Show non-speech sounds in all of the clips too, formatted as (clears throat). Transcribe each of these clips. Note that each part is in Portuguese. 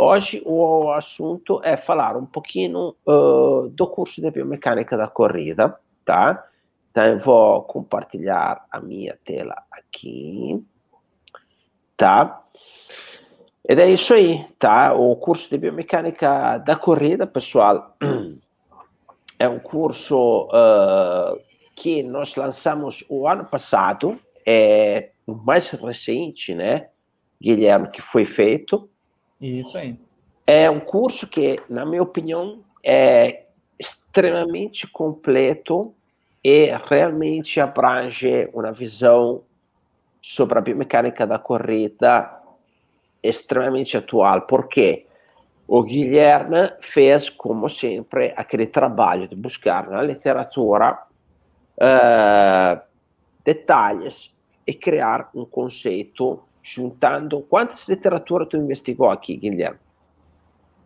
hoje o assunto é falar um pouquinho uh, do curso de biomecânica da corrida, tá? Então eu vou compartilhar a minha tela aqui, tá? Ed é isso aí, tá? O curso de biomecânica da corrida, pessoal, (clears throat) é um curso uh, que nós lançamos o ano passado, é o mais recente, né, Guilherme, que foi feito. Isso aí. É um curso que, na minha opinião, é extremamente completo e realmente abrange uma visão sobre a biomecânica da corrida extremamente atual, porque o Guilherme fez, como sempre, aquele trabalho de buscar na literatura uh, detalhes e criar um conceito juntando. Quantas literaturas tu investigou aqui, Guilherme?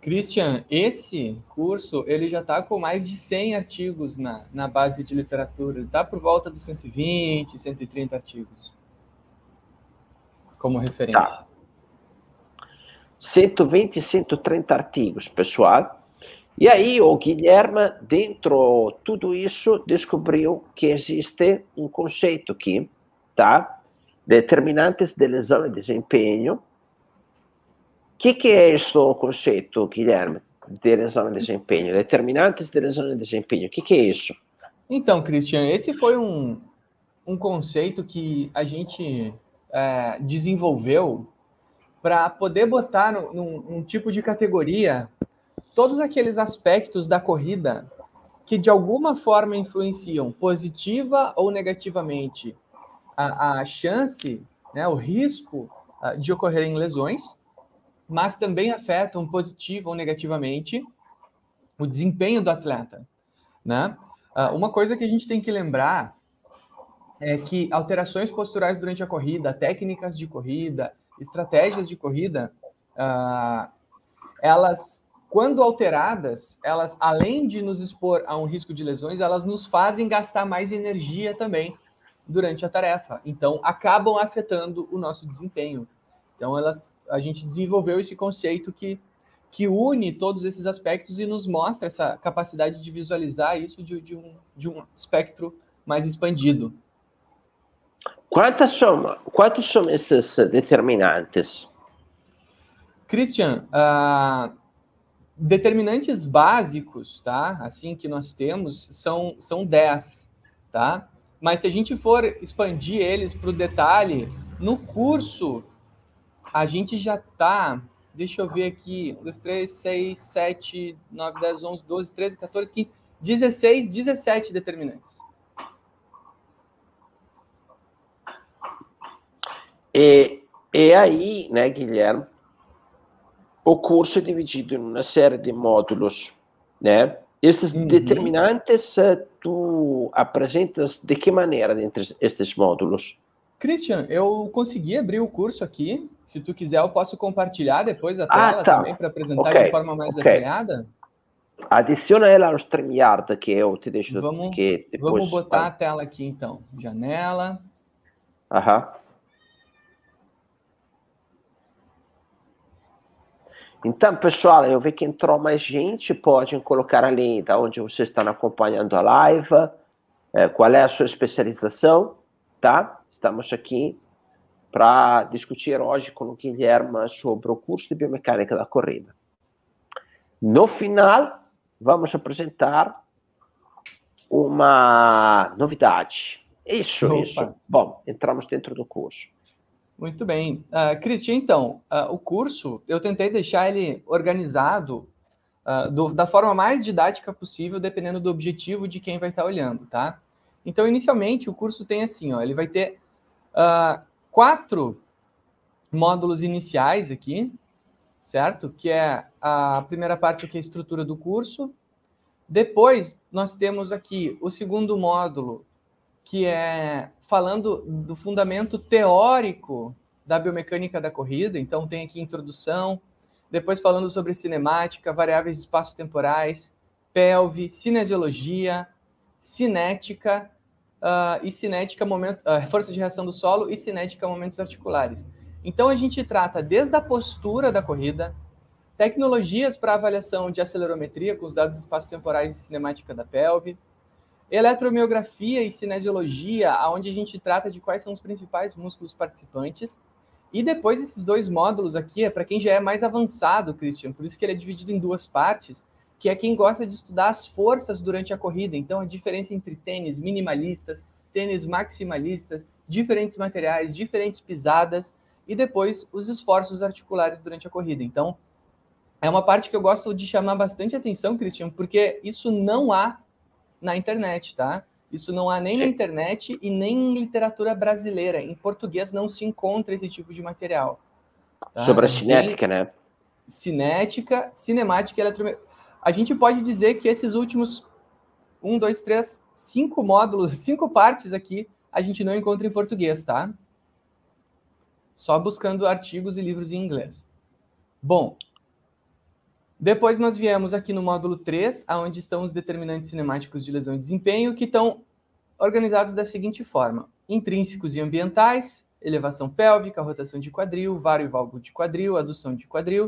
Christian, esse curso ele já está com mais de 100 artigos na, na base de literatura. Está por volta dos 120, 130 artigos como referência. Tá. 120, 130 artigos, pessoal. E aí o Guilherme, dentro de tudo isso, descobriu que existe um conceito aqui, tá? Determinantes de lesão e desempenho, que, que é este conceito, Guilherme, de lesão e desempenho? Determinantes de lesão e desempenho, o que, que é isso? Então, Cristian, esse foi um, um conceito que a gente é, desenvolveu para poder botar num, num tipo de categoria todos aqueles aspectos da corrida que de alguma forma influenciam positiva ou negativamente a, a chance, né, o risco uh, de ocorrerem lesões mas também afetam positivo ou negativamente o desempenho do atleta, né? Uh, uma coisa que a gente tem que lembrar é que alterações posturais durante a corrida, técnicas de corrida, estratégias de corrida, uh, elas, quando alteradas, elas, além de nos expor a um risco de lesões, elas nos fazem gastar mais energia também durante a tarefa. Então, acabam afetando o nosso desempenho. Então, elas, a gente desenvolveu esse conceito que, que une todos esses aspectos e nos mostra essa capacidade de visualizar isso de, de, um, de um espectro mais expandido. Quantas são, quantos são esses determinantes? Christian, uh, determinantes básicos, tá? Assim que nós temos são são 10, tá? Mas se a gente for expandir eles para o detalhe, no curso a gente já está, deixa eu ver aqui, 2, 3, 6, 7, 9, 10, 11, 12, 13, 14, 15, 16, 17 determinantes. E, e aí, né, Guilherme, o curso é dividido em uma série de módulos, né? Esses uhum. determinantes eh, tu apresentas de que maneira dentro destes módulos? Christian, eu consegui abrir o curso aqui. Se tu quiser, eu posso compartilhar depois a ah, tela ah, tá. também para apresentar okay. de forma mais okay. detalhada. Adiciona ela ao StreamYard que eu te deixo vamos, depois... Vamos botar a tela aqui então. Janela. Aham. Então, pessoal, eu vi que entrou mais gente. Podem colocar ali da onde vocês estão acompanhando a live. É, qual é a sua especialização? tá? Estamos aqui para discutir hoje com o Guilherme sobre o curso de biomecânica da corrida. No final, vamos apresentar uma novidade. Isso, Opa. isso. Bom, entramos dentro do curso. Muito bem. Uh, Cristian, então, uh, o curso, eu tentei deixar ele organizado uh, do, da forma mais didática possível, dependendo do objetivo de quem vai estar olhando, tá? Então, inicialmente, o curso tem assim, ó, ele vai ter uh, quatro módulos iniciais aqui, certo? Que é a primeira parte que é a estrutura do curso. Depois, nós temos aqui o segundo módulo, que é falando do fundamento teórico da biomecânica da corrida. Então, tem aqui introdução, depois falando sobre cinemática, variáveis espaço-temporais, pelve, cinesiologia, cinética uh, e cinética, momento, uh, força de reação do solo e cinética, momentos articulares. Então, a gente trata desde a postura da corrida, tecnologias para avaliação de acelerometria com os dados espaço-temporais e cinemática da pelve, eletromiografia e cinesiologia, onde a gente trata de quais são os principais músculos participantes, e depois esses dois módulos aqui é para quem já é mais avançado, Christian, por isso que ele é dividido em duas partes, que é quem gosta de estudar as forças durante a corrida. Então, a diferença entre tênis minimalistas, tênis maximalistas, diferentes materiais, diferentes pisadas, e depois os esforços articulares durante a corrida. Então, é uma parte que eu gosto de chamar bastante atenção, Christian, porque isso não há na internet, tá? Isso não há nem Sim. na internet e nem em literatura brasileira. Em português não se encontra esse tipo de material. Tá? Sobre a cinética, né? Cinética, cinemática e eletromecânica. A gente pode dizer que esses últimos um, dois, três, cinco módulos, (laughs) cinco partes aqui, a gente não encontra em português, tá? Só buscando artigos e livros em inglês. Bom, depois nós viemos aqui no módulo 3, onde estão os determinantes cinemáticos de lesão e desempenho, que estão organizados da seguinte forma: intrínsecos e ambientais, elevação pélvica, rotação de quadril, vário e valgo de quadril, adução de quadril,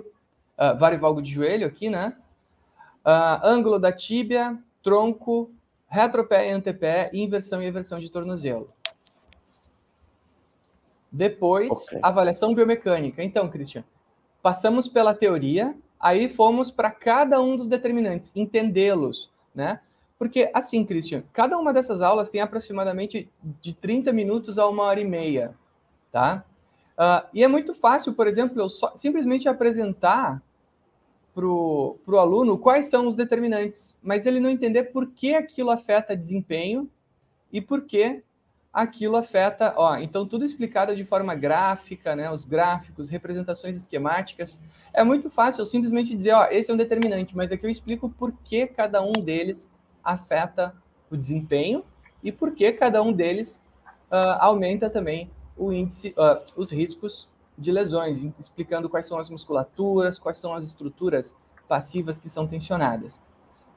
uh, vário e valgo de joelho aqui, né? Uh, ângulo da tíbia, tronco, retropé e antepé, inversão e eversão de tornozelo. Depois, okay. avaliação biomecânica. Então, Christian, passamos pela teoria, Aí fomos para cada um dos determinantes, entendê-los, né? Porque, assim, Christian, cada uma dessas aulas tem aproximadamente de 30 minutos a uma hora e meia, tá? Uh, e é muito fácil, por exemplo, eu só, simplesmente apresentar para o aluno quais são os determinantes, mas ele não entender por que aquilo afeta desempenho e por que aquilo afeta, ó, então tudo explicado de forma gráfica, né, os gráficos, representações esquemáticas. É muito fácil eu simplesmente dizer, ó, esse é um determinante, mas aqui eu explico por que cada um deles afeta o desempenho e por que cada um deles uh, aumenta também o índice, uh, os riscos de lesões, explicando quais são as musculaturas, quais são as estruturas passivas que são tensionadas.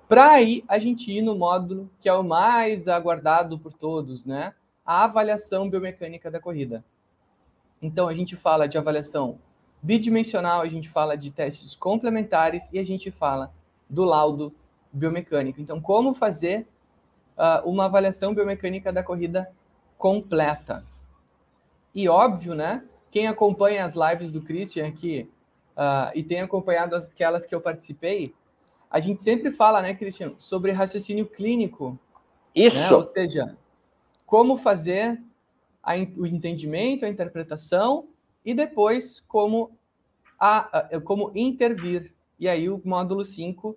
Para aí a gente ir no módulo que é o mais aguardado por todos, né? A avaliação biomecânica da corrida. Então, a gente fala de avaliação bidimensional, a gente fala de testes complementares e a gente fala do laudo biomecânico. Então, como fazer uh, uma avaliação biomecânica da corrida completa. E óbvio, né? Quem acompanha as lives do Christian aqui uh, e tem acompanhado aquelas que eu participei, a gente sempre fala, né, Christian, sobre raciocínio clínico. Isso. Né? Ou seja, como fazer a, o entendimento, a interpretação e depois como, a, a, como intervir. E aí o módulo 5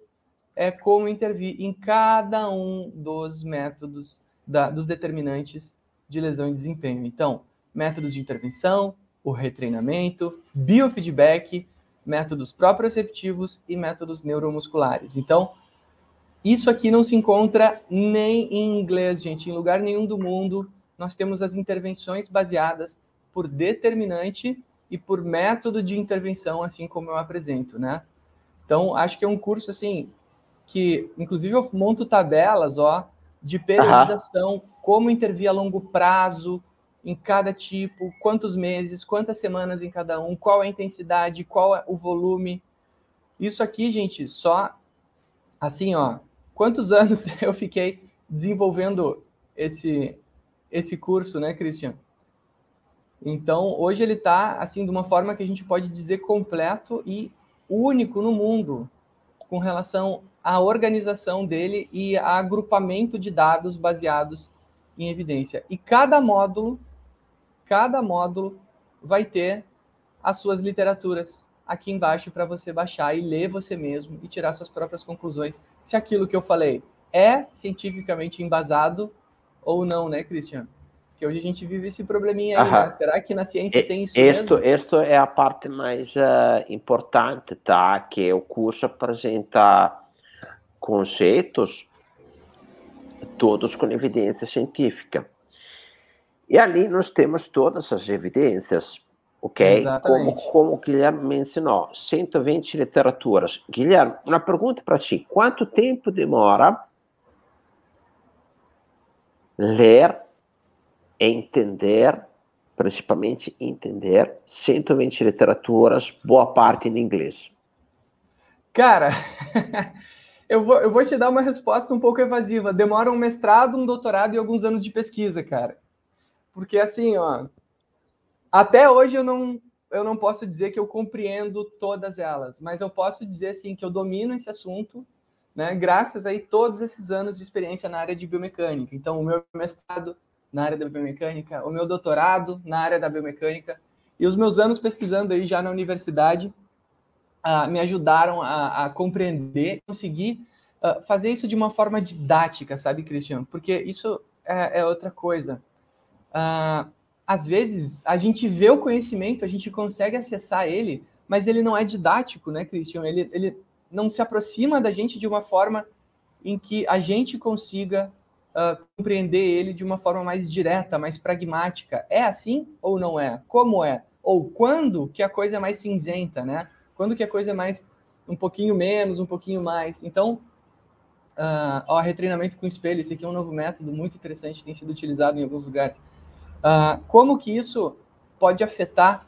é como intervir em cada um dos métodos, da, dos determinantes de lesão e desempenho. Então, métodos de intervenção, o retreinamento, biofeedback, métodos proprioceptivos e métodos neuromusculares. Então, isso aqui não se encontra nem em inglês, gente. Em lugar nenhum do mundo nós temos as intervenções baseadas por determinante e por método de intervenção, assim como eu apresento, né? Então, acho que é um curso assim que, inclusive, eu monto tabelas, ó, de periodização, uhum. como intervir a longo prazo em cada tipo, quantos meses, quantas semanas em cada um, qual a intensidade, qual é o volume. Isso aqui, gente, só assim, ó, quantos anos (laughs) eu fiquei desenvolvendo esse, esse curso, né, Christian? Então, hoje ele está, assim, de uma forma que a gente pode dizer completo e único no mundo com relação à organização dele e a agrupamento de dados baseados em evidência. E cada módulo, cada módulo vai ter as suas literaturas, aqui embaixo para você baixar e ler você mesmo e tirar suas próprias conclusões se aquilo que eu falei é cientificamente embasado ou não, né, Christian? Porque hoje a gente vive esse probleminha aí, né? Será que na ciência e, tem isso isto, mesmo? Isto é a parte mais uh, importante, tá? Que o curso apresenta conceitos todos com evidência científica. E ali nós temos todas as evidências ok? Como, como o Guilherme me ensinou, 120 literaturas. Guilherme, uma pergunta para ti: quanto tempo demora ler, entender, principalmente entender 120 literaturas, boa parte em inglês? Cara, (laughs) eu vou, eu vou te dar uma resposta um pouco evasiva. Demora um mestrado, um doutorado e alguns anos de pesquisa, cara. Porque assim, ó, até hoje eu não, eu não posso dizer que eu compreendo todas elas, mas eu posso dizer assim que eu domino esse assunto, né, graças aí todos esses anos de experiência na área de biomecânica. Então, o meu mestrado na área da biomecânica, o meu doutorado na área da biomecânica e os meus anos pesquisando aí já na universidade uh, me ajudaram a, a compreender, conseguir uh, fazer isso de uma forma didática, sabe, Cristiano? Porque isso é, é outra coisa. Uh, às vezes a gente vê o conhecimento, a gente consegue acessar ele, mas ele não é didático, né, Christian? Ele, ele não se aproxima da gente de uma forma em que a gente consiga uh, compreender ele de uma forma mais direta, mais pragmática. É assim ou não é? Como é? Ou quando que a coisa é mais cinzenta, né? Quando que a coisa é mais um pouquinho menos, um pouquinho mais. Então, uh, ó, retreinamento com espelho, esse aqui é um novo método muito interessante, tem sido utilizado em alguns lugares. Uh, como que isso pode afetar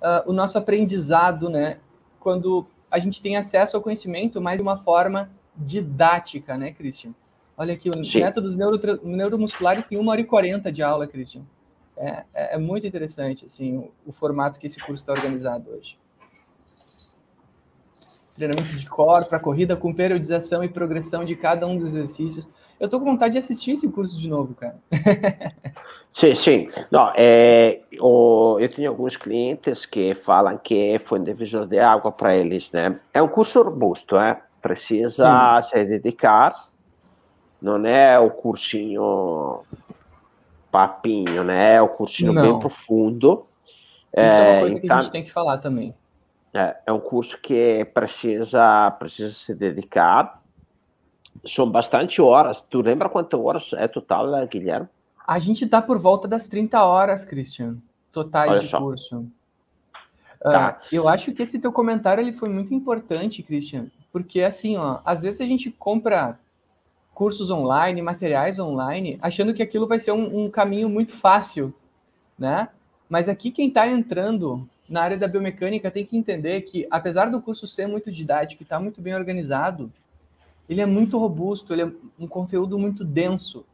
uh, o nosso aprendizado, né? Quando a gente tem acesso ao conhecimento, mas de uma forma didática, né, Christian? Olha aqui, o Sim. métodos neuro, neuromusculares tem uma hora e quarenta de aula, Christian. É, é, é, muito interessante, assim, o, o formato que esse curso está organizado hoje. Treinamento de core para corrida com periodização e progressão de cada um dos exercícios. Eu tô com vontade de assistir esse curso de novo, cara. (laughs) Sim, sim. Não, é, o, eu tenho alguns clientes que falam que foi um divisor de água para eles, né? É um curso robusto, é? Precisa sim. se dedicar. Não é o cursinho papinho, né? É o cursinho Não. bem profundo. Isso é, é uma coisa então, que a então gente tem que falar também. É, é um curso que precisa, precisa se dedicar. São bastante horas. Tu lembra quantas horas é total, Guilherme? A gente está por volta das 30 horas, Christian, totais Olha de só. curso. Tá. Uh, eu acho que esse teu comentário ele foi muito importante, Christian, porque assim, ó, às vezes a gente compra cursos online, materiais online, achando que aquilo vai ser um, um caminho muito fácil, né? Mas aqui quem está entrando na área da biomecânica tem que entender que, apesar do curso ser muito didático e estar tá muito bem organizado, ele é muito robusto, ele é um conteúdo muito denso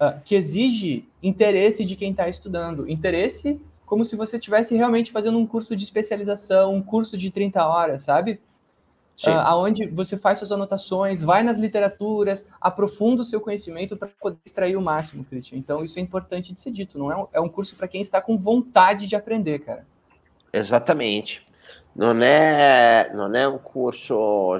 uh, que exige interesse de quem está estudando. Interesse como se você estivesse realmente fazendo um curso de especialização, um curso de 30 horas, sabe? Uh, aonde você faz suas anotações, vai nas literaturas, aprofunda o seu conhecimento para poder extrair o máximo, Christian. Então, isso é importante de ser dito. Não é um, é um curso para quem está com vontade de aprender, cara. Exatamente. Não é, não é um curso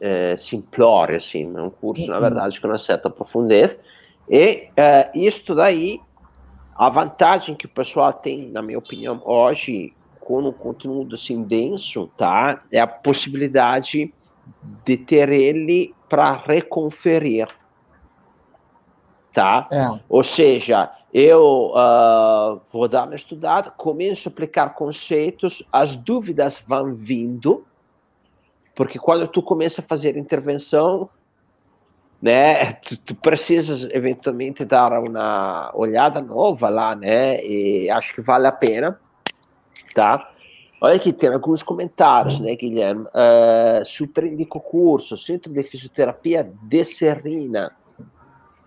é, simplório, assim, é um curso, na verdade, com uma certa profundez e uh, isto daí, a vantagem que o pessoal tem, na minha opinião, hoje, com um conteúdo assim denso, tá? É a possibilidade de ter ele para reconferir, tá? É. Ou seja, eu uh, vou dar uma estudada, começo a aplicar conceitos, as dúvidas vão vindo, porque quando tu começa a fazer intervenção, né? Tu, tu, precisas eventualmente dar uma olhada nova lá, né? E acho que vale a pena, tá? Olha aqui, tem alguns comentários, né, Guilherme? Uh, super indico curso, Centro de Fisioterapia de Serrina,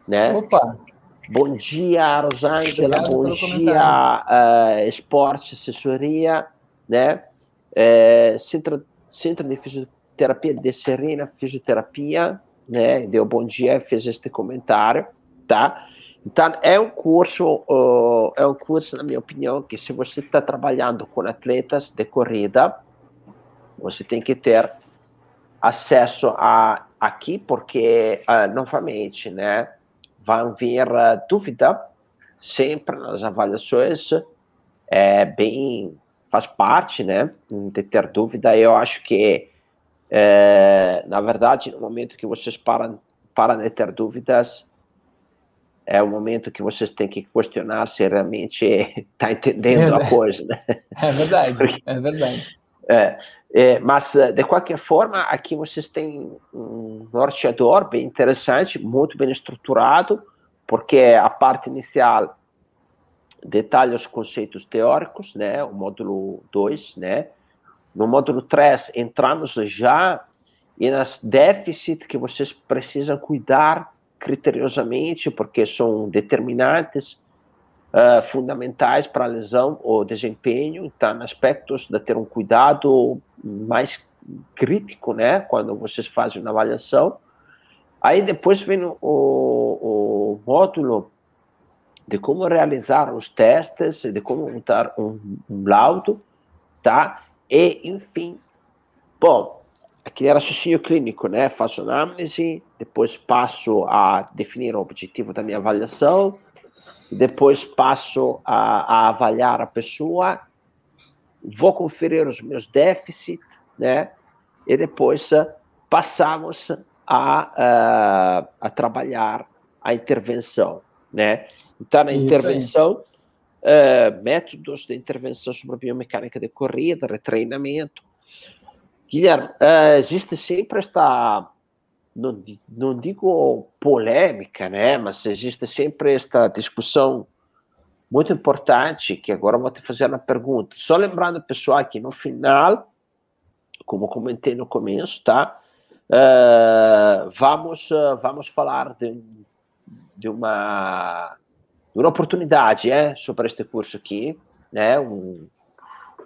né? Opa! Bom dia, Rosângela, bom dia, uh, Esporte Assessoria, né? Uh, Centro, Centro de Fisioterapia de Serrina, Fisioterapia, né? Deu bom dia, fez este comentário, tá? Então, é um curso, uh, é um curso, na minha opinião, que se você está trabalhando com atletas de corrida, você tem que ter acesso a aqui, porque, uh, novamente, né, vão vir uh, dúvida sempre nas avaliações, é bem, faz parte, né, de ter dúvida, eu acho que é, na verdade, no momento que vocês param, param de ter dúvidas, é o momento que vocês têm que questionar se realmente está (laughs) entendendo é, a coisa. Né? É verdade, Porque, é verdade. É, é, mas, de qualquer forma, aqui vocês têm um norteador bem interessante, muito bem estruturado, porque a parte inicial detalha os conceitos teóricos, né, o módulo 2, né, no módulo 3, entramos já e nas déficits que vocês precisam cuidar criteriosamente, porque são determinantes uh, fundamentais para a lesão ou desempenho, então aspectos de ter um cuidado mais crítico, né, quando vocês fazem uma avaliação. Aí depois vem o, o módulo de como realizar os testes, de como montar um, um laudo, tá? E, enfim, bom, aquele raciocínio clínico, né? Faço análise, depois passo a definir o objetivo da minha avaliação, depois passo a, a avaliar a pessoa, vou conferir os meus déficits, né? E depois uh, passamos a, uh, a trabalhar a intervenção, né? Então, na intervenção, uh, métodos de intervenção sobre a biomecânica de corrida, retreinamento. Guilherme, existe sempre esta não, não digo polêmica, né? Mas existe sempre esta discussão muito importante que agora vou te fazer uma pergunta. Só lembrando, pessoal, que no final, como comentei no começo, tá? Uh, vamos, uh, vamos falar de, de, uma, de uma oportunidade é, sobre este curso aqui, né? Um,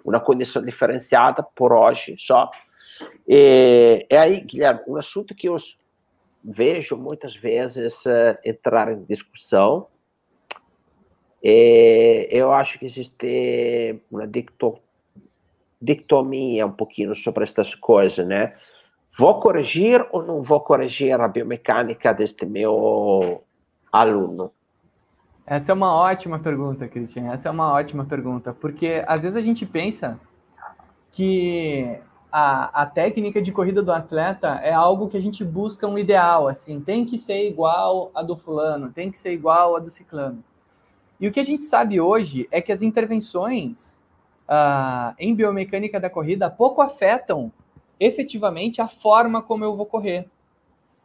uma condição diferenciada por hoje só. E, e aí, Guilherme, um assunto que eu vejo muitas vezes uh, entrar em discussão, e eu acho que existe uma dictomia um pouquinho sobre estas coisas, né? Vou corrigir ou não vou corrigir a biomecânica deste meu aluno? Essa é uma ótima pergunta, Cristian. Essa é uma ótima pergunta, porque às vezes a gente pensa que a, a técnica de corrida do atleta é algo que a gente busca um ideal, assim, tem que ser igual a do fulano, tem que ser igual a do ciclano. E o que a gente sabe hoje é que as intervenções uh, em biomecânica da corrida pouco afetam efetivamente a forma como eu vou correr.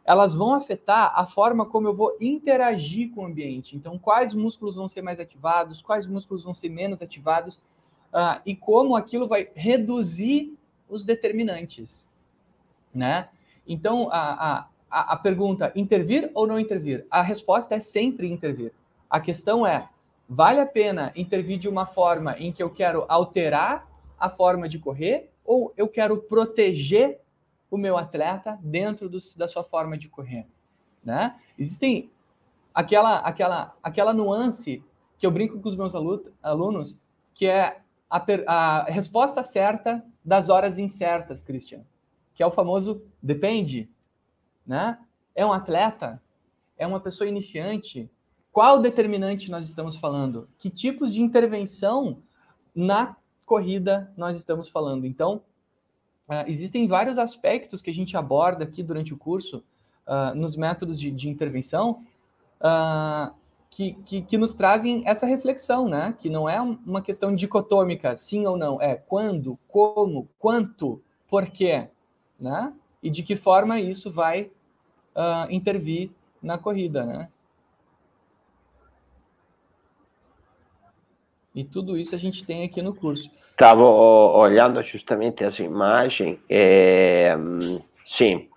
Elas vão afetar a forma como eu vou interagir com o ambiente. Então, quais músculos vão ser mais ativados, quais músculos vão ser menos ativados, uh, e como aquilo vai reduzir os determinantes, né? Então, a, a, a pergunta, intervir ou não intervir? A resposta é sempre intervir. A questão é, vale a pena intervir de uma forma em que eu quero alterar a forma de correr ou eu quero proteger o meu atleta dentro do, da sua forma de correr, né? Existem aquela, aquela, aquela nuance que eu brinco com os meus alunos, que é a, a resposta certa das horas incertas, Christian, que é o famoso depende, né? É um atleta? É uma pessoa iniciante? Qual determinante nós estamos falando? Que tipos de intervenção na corrida nós estamos falando? Então, uh, existem vários aspectos que a gente aborda aqui durante o curso, uh, nos métodos de, de intervenção, uh, que, que, que, nos trazem essa reflexão, né? Que não é uma questão dicotômica, sim ou não, é quando, como, quanto, por quê, né? E de que forma isso vai uh, intervir na corrida, né? E tudo isso a gente tem aqui no curso. Estava olhando justamente essa imagem, é, sim,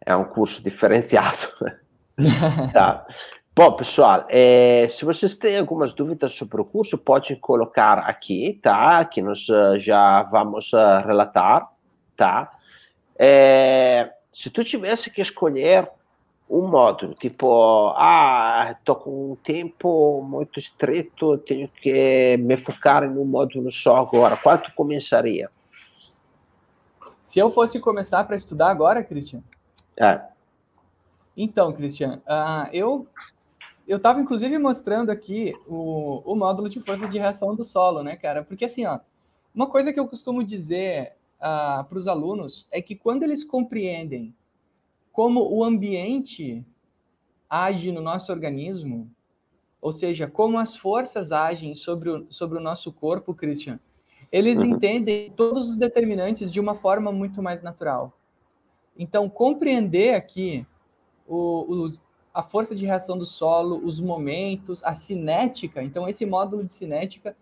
é um curso diferenciado. (laughs) tá. Bom, pessoal, é, se vocês têm algumas dúvidas sobre o curso, podem colocar aqui, tá? Que nós uh, já vamos uh, relatar, tá? É, se tu tivesse que escolher um módulo, tipo, ah, tô com um tempo muito estreito, tenho que me focar em um módulo só agora, qual tu começaria? Se eu fosse começar para estudar agora, Christian? É. Então, Cristian, uh, eu eu estava inclusive mostrando aqui o, o módulo de força de reação do solo, né, cara? Porque assim, ó, uma coisa que eu costumo dizer uh, para os alunos é que quando eles compreendem como o ambiente age no nosso organismo, ou seja, como as forças agem sobre o, sobre o nosso corpo, Christian, eles uhum. entendem todos os determinantes de uma forma muito mais natural. Então, compreender aqui o, a força de reação do solo, os momentos, a cinética. Então, esse módulo de cinética,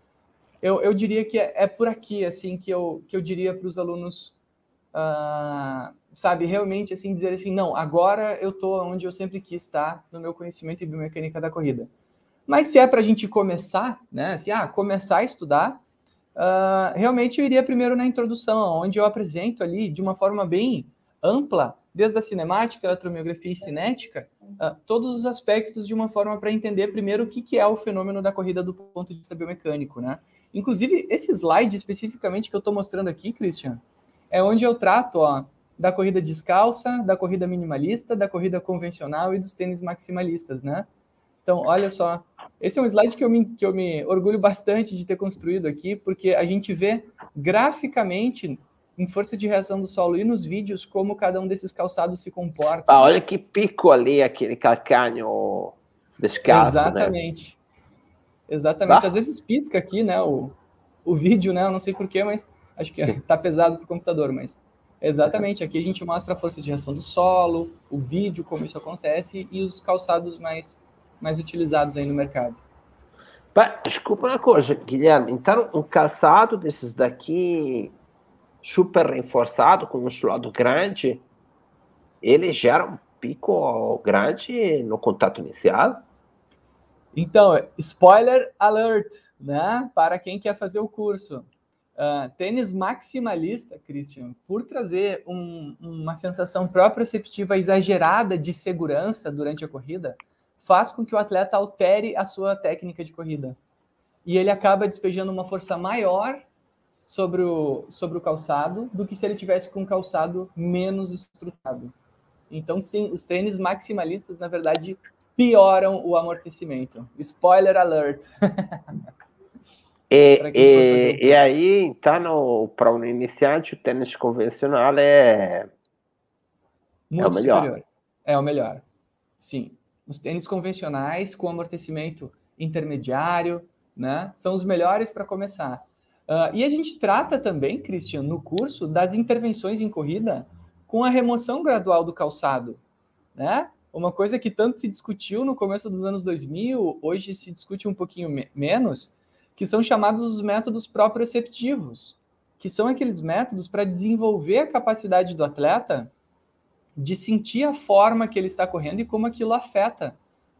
eu, eu diria que é, é por aqui, assim, que eu, que eu diria para os alunos uh, sabe, realmente assim dizer assim, não, agora eu estou onde eu sempre quis estar no meu conhecimento em biomecânica da corrida. Mas se é para a gente começar, né, se ah, começar a estudar, uh, realmente eu iria primeiro na introdução, onde eu apresento ali de uma forma bem ampla, desde a cinemática, eletromiografia e cinética, uh, todos os aspectos de uma forma para entender primeiro o que, que é o fenômeno da corrida do ponto de vista biomecânico, né? Inclusive, esse slide especificamente que eu estou mostrando aqui, Christian, é onde eu trato ó, da corrida descalça, da corrida minimalista, da corrida convencional e dos tênis maximalistas, né? Então, olha só, esse é um slide que eu, me, que eu me orgulho bastante de ter construído aqui, porque a gente vê graficamente, em força de reação do solo e nos vídeos, como cada um desses calçados se comporta. Ah, olha que pico ali, aquele calcanho descalço? Exatamente. Né? Exatamente. Bah. Às vezes pisca aqui, né, o, o vídeo, né, eu não sei porquê, mas acho que está (laughs) pesado para o computador, mas exatamente, aqui a gente mostra a força de reação do solo, o vídeo, como isso acontece, e os calçados mais mais utilizados aí no mercado. Bah, desculpa uma coisa, Guilherme. Então, um calçado desses daqui, super reforçado, com um solado grande, ele gera um pico grande no contato inicial? Então, spoiler alert, né? Para quem quer fazer o curso. Uh, tênis maximalista, Christian, por trazer um, uma sensação proprioceptiva exagerada de segurança durante a corrida, faz com que o atleta altere a sua técnica de corrida. E ele acaba despejando uma força maior sobre o, sobre o calçado do que se ele tivesse com um calçado menos estruturado. Então, sim, os tênis maximalistas, na verdade, pioram o amortecimento. Spoiler alert. e, (laughs) e, e, aí, então, para um iniciante, o tênis convencional é, Muito é o melhor. Superior. É o melhor. Sim. Os tênis convencionais com amortecimento intermediário, né, são os melhores para começar. Uh, e a gente trata também, Christian, no curso, das intervenções em corrida com a remoção gradual do calçado, né? Uma coisa que tanto se discutiu no começo dos anos 2000, hoje se discute um pouquinho me menos, que são chamados os métodos proprioceptivos, que são aqueles métodos para desenvolver a capacidade do atleta de sentir a forma que ele está correndo e como aquilo afeta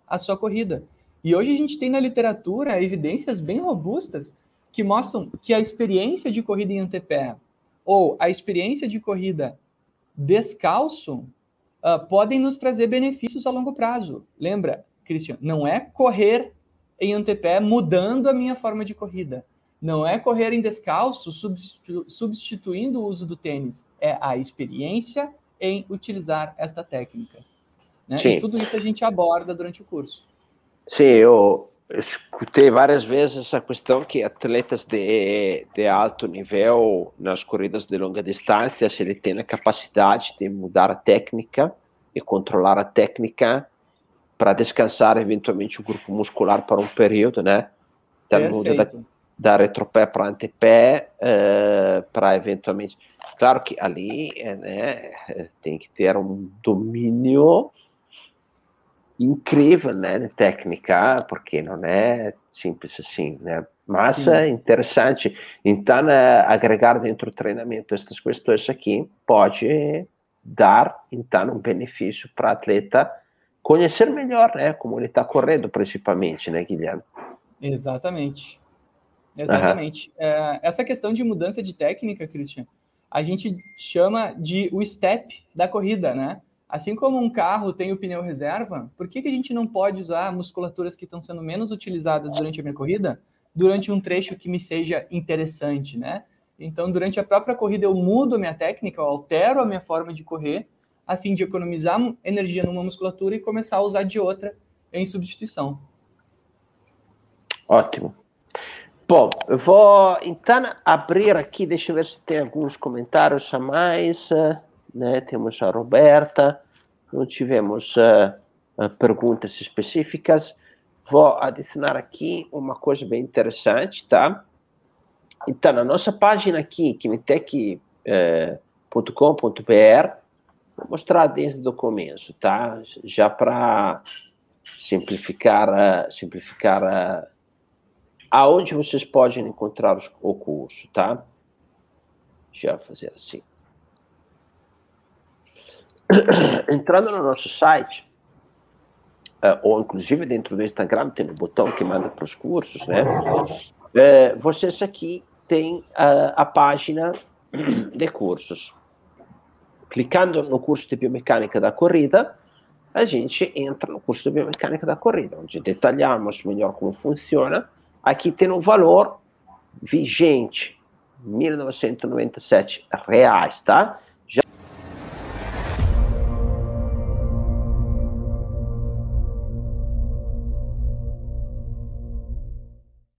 a sua corrida. E hoje a gente tem na literatura evidências bem robustas que mostram que a experiência de corrida em antepé ou a experiência de corrida descalço uh, podem nos trazer benefícios a longo prazo. Lembra, Christian, não é correr em antepé mudando a minha forma de corrida. Não é correr em descalço substitu substituindo o uso do tênis. É a experiência em utilizar esta técnica. Né? E tudo isso a gente aborda durante o curso. Sim, eu escutei várias vezes essa questão que atletas de, de alto nível nas corridas de longa distância, se ele tem a capacidade de mudar a técnica e controlar a técnica para descansar eventualmente o grupo muscular para um período, né? Então, muda da, da retropé para antepé, uh, para eventualmente Claro que ali é, né, tem que ter um domínio incrível né, técnica, porque não é simples assim, né? Mas Sim. é interessante. Então, é, agregar dentro do treinamento essas questões aqui pode dar, então, um benefício para o atleta conhecer melhor, né, como ele está correndo, principalmente, né, Guilherme? Exatamente. Exatamente. Uhum. É, essa questão de mudança de técnica, Christian, a gente chama de o step da corrida, né? Assim como um carro tem o pneu reserva, por que, que a gente não pode usar musculaturas que estão sendo menos utilizadas durante a minha corrida, durante um trecho que me seja interessante, né? Então, durante a própria corrida, eu mudo a minha técnica, eu altero a minha forma de correr, a fim de economizar energia numa musculatura e começar a usar de outra em substituição. Ótimo. Bom, eu vou então abrir aqui, deixa eu ver se tem alguns comentários a mais. Né? Temos a Roberta, não tivemos uh, perguntas específicas. Vou adicionar aqui uma coisa bem interessante, tá? Então, na nossa página aqui, kinetec.com.br, vou mostrar desde o começo, tá? Já para simplificar, simplificar aonde vocês podem encontrar os, o curso, tá? Já fazer assim. (coughs) entrando no nosso site, uh, ou inclusive dentro do Instagram, tem um botão que manda para os cursos, né? Uh, vocês aqui têm uh, a página (coughs) de cursos. Clicando no curso de biomecânica da corrida, a gente entra no curso de biomecânica da corrida, onde detalhamos melhor como funciona. Aqui tem um valor vigente, 1.997 reais, tá?